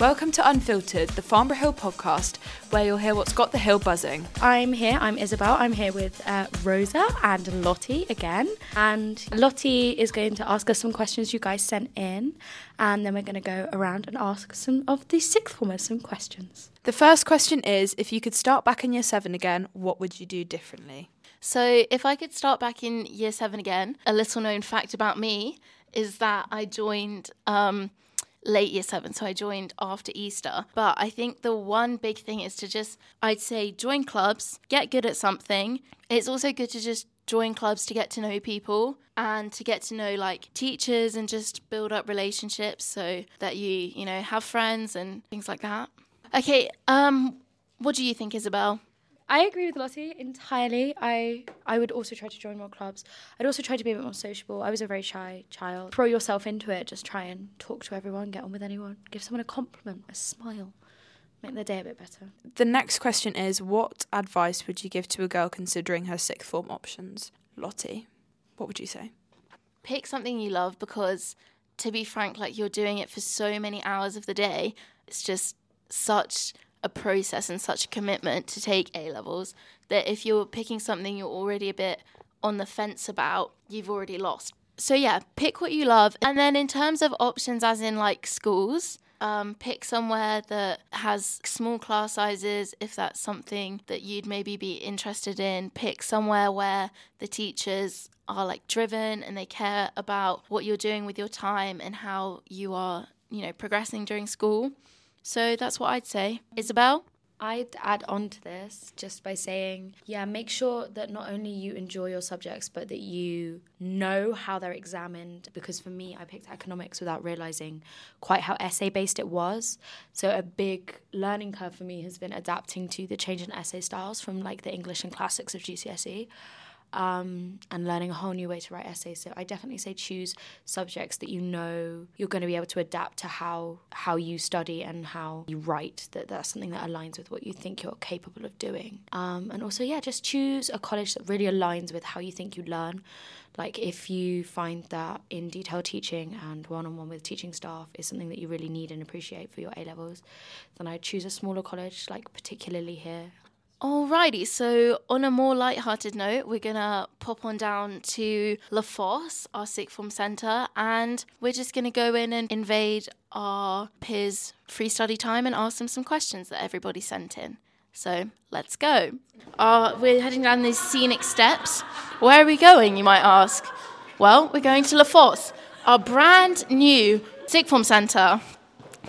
Welcome to Unfiltered, the Farnborough Hill podcast, where you'll hear what's got the hill buzzing. I'm here, I'm Isobel. I'm here with uh, Rosa and Lottie again. And Lottie is going to ask us some questions you guys sent in. And then we're going to go around and ask some of the sixth formers some questions. The first question is if you could start back in year seven again, what would you do differently? So, if I could start back in year seven again, a little known fact about me is that I joined um, late year seven, so I joined after Easter. But I think the one big thing is to just, I'd say, join clubs, get good at something. It's also good to just join clubs to get to know people and to get to know like teachers and just build up relationships so that you, you know, have friends and things like that. Okay, um, what do you think, Isobel? I agree with Lottie entirely. I I would also try to join more clubs. I'd also try to be a bit more sociable. I was a very shy child. Throw yourself into it. Just try and talk to everyone, get on with anyone, give someone a compliment, a smile, make their day a bit better. The next question is what advice would you give to a girl considering her sixth form options? Lottie, what would you say? Pick something you love because, to be frank, like you're doing it for so many hours of the day. It's just such a process and such a commitment to take A levels that if you're picking something you're already a bit on the fence about, you've already lost. So, yeah, pick what you love. And then, in terms of options, as in like schools, um, pick somewhere that has small class sizes if that's something that you'd maybe be interested in. Pick somewhere where the teachers are like driven and they care about what you're doing with your time and how you are, you know, progressing during school. So that's what I'd say. Isobel? I'd add on to this just by saying, yeah, make sure that not only you enjoy your subjects, but that you know how they're examined. Because for me, I picked economics without realizing quite how essay based it was. So a big learning curve for me has been adapting to the change in essay styles from like the English and classics of GCSE um, and learning a whole new way to write essays. So I definitely say choose subjects that you know you're going to be able to adapt to how how you study and how you write. That that's something that aligns with what you think you're capable of doing. Um, and also, yeah, just choose a college that really aligns with how you think you learn. Like if you find that in detailed teaching and one-on-one with teaching staff is something that you really need and appreciate for your A levels, then I'd choose a smaller college, like particularly here. Alrighty, so on a more light-hearted note, we're gonna pop on down to La Fosse, our sixth form centre, and we're just gonna go in and invade our peers' free study time and ask them some questions that everybody sent in. So let's go. Uh, we're heading down these scenic steps. Where are we going, you might ask? Well, we're going to La Fosse, our brand new sixth form centre.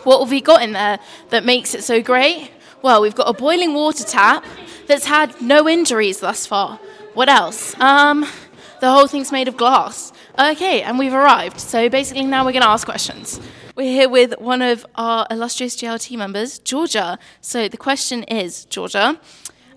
What have we got in there that makes it so great? Well, we've got a boiling water tap that's had no injuries thus far. What else? Um, the whole thing's made of glass. Okay, and we've arrived. So basically, now we're going to ask questions. We're here with one of our illustrious GLT members, Georgia. So the question is, Georgia,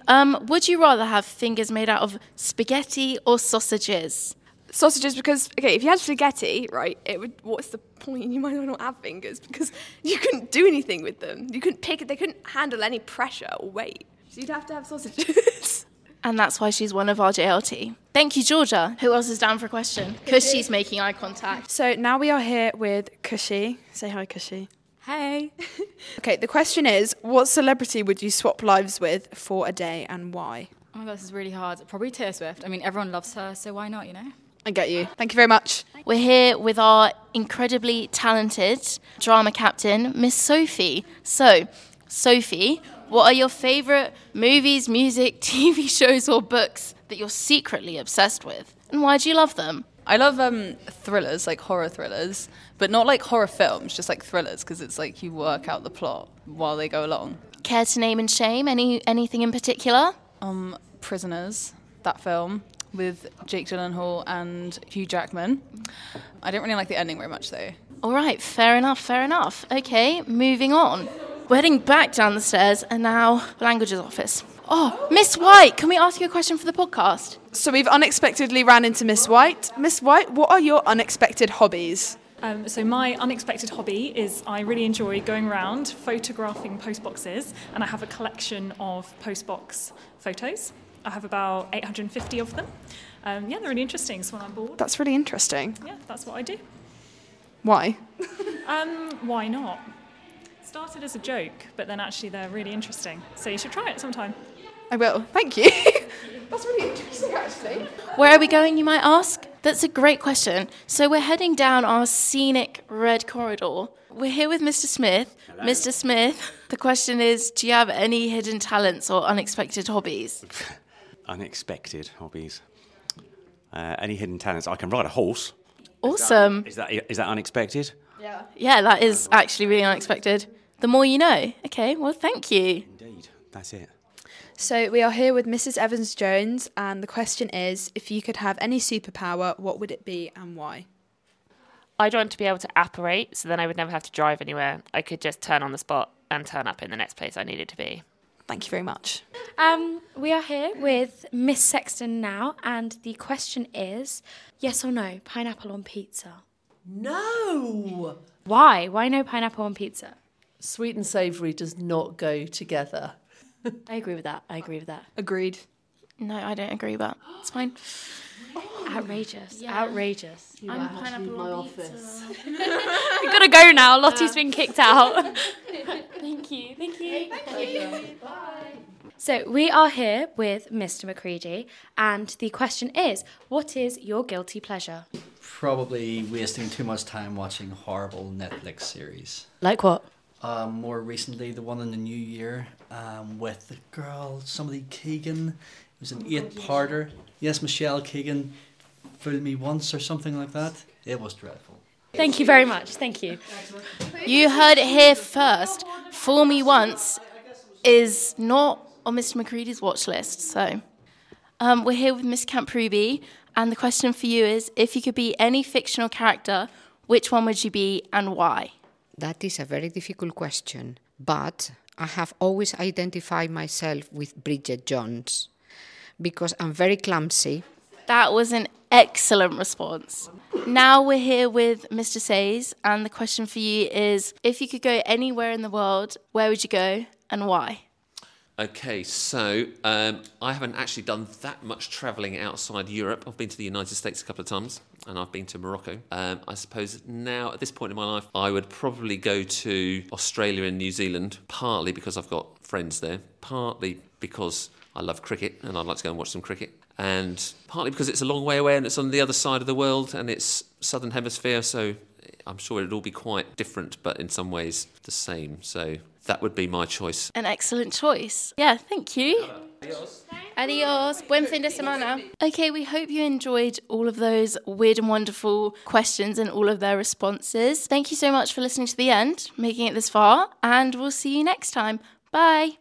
um, would you rather have fingers made out of spaghetti or sausages? Sausages because okay, if you had spaghetti, right, it would. What's the point? You might as well not have fingers because you couldn't do anything with them. You couldn't pick it. They couldn't handle any pressure or weight. So you'd have to have sausages. and that's why she's one of our JLT. Thank you, Georgia. Who else is down for a question? Because she's making eye contact. So now we are here with Kushi. Say hi, Kushi. Hey. okay, the question is what celebrity would you swap lives with for a day and why? Oh my god, this is really hard. Probably Taylor Swift. I mean, everyone loves her, so why not, you know? I get you. Thank you very much. We're here with our incredibly talented drama captain, Miss Sophie. So, Sophie, what are your favourite movies, music, TV shows, or books that you're secretly obsessed with? And why do you love them? I love um, thrillers, like horror thrillers, but not like horror films, just like thrillers, because it's like you work out the plot while they go along. Care to name and shame any anything in particular? Um, Prisoners, that film with Jake Gyllenhaal and Hugh Jackman. I don't really like the ending very much though. All right, fair enough, fair enough. Okay, moving on. We're heading back down the stairs and now languages office. Oh, Miss White, can we ask you a question for the podcast? So we've unexpectedly ran into Miss White. Miss White, what are your unexpected hobbies? Um, so my unexpected hobby is I really enjoy going around photographing postboxes, and I have a collection of postbox photos. I have about 850 of them. Um, yeah, they're really interesting. So when I'm bored, That's really interesting. yeah, that's what I do. Why? Um, why not? started as a joke, but then actually they're really interesting. So you should try it sometime. I will. Thank you. That's really interesting, actually. Where are we going, you might ask? That's a great question. So we're heading down our scenic red corridor. We're here with Mr. Smith. Mr. Smith, the question is do you have any hidden talents or unexpected hobbies? Unexpected hobbies. Uh, any hidden talents? I can ride a horse. Awesome. Is that is that unexpected? Yeah. Yeah, that is actually really unexpected. The more you know. Okay, well, thank you. Indeed. That's it. So we are here with Mrs. Evans Jones, and the question is if you could have any superpower, what would it be and why? I'd want to be able to apparate, so then I would never have to drive anywhere. I could just turn on the spot and turn up in the next place I needed to be. Thank you very much. Um, we are here with Miss Sexton now, and the question is yes or no, pineapple on pizza? No! Why? Why no pineapple on pizza? Sweet and savoury does not go together. I agree with that. I agree with that. Agreed. No, I don't agree, but it's fine. Outrageous. Outrageous. You might have to leave my office. We've got to go now. Lottie's been kicked out. Thank you. Thank you. So we are here with Mr. McCready, and the question is, what is your guilty pleasure? Probably wasting too much time watching horrible Netflix series. Like what? Um, more recently, the one in the new year um, with the girl, somebody Keegan. It was an eight-parter. Yes, Michelle Keegan, fool me once or something like that. It was dreadful. Thank you very much. Thank you. You heard it here first. Fool Me Once is not on Mr. McCready's watch list. So um, we're here with Miss Camp Ruby, and the question for you is if you could be any fictional character, which one would you be and why? That is a very difficult question, but I have always identified myself with Bridget Jones because I'm very clumsy. That was an excellent response. Now we're here with Mr. Says, and the question for you is if you could go anywhere in the world, where would you go and why? Okay, so um, I haven't actually done that much travelling outside Europe. I've been to the United States a couple of times, and I've been to Morocco. Um, I suppose now, at this point in my life, I would probably go to Australia and New Zealand, partly because I've got friends there, partly because I love cricket and I'd like to go and watch some cricket, and partly because it's a long way away and it's on the other side of the world and it's Southern Hemisphere, so I'm sure it'd all be quite different, but in some ways the same. So that would be my choice. An excellent choice. Yeah, thank you. Adios. Adios. Buen fin de semana. Okay, we hope you enjoyed all of those weird and wonderful questions and all of their responses. Thank you so much for listening to the end, making it this far, and we'll see you next time. Bye.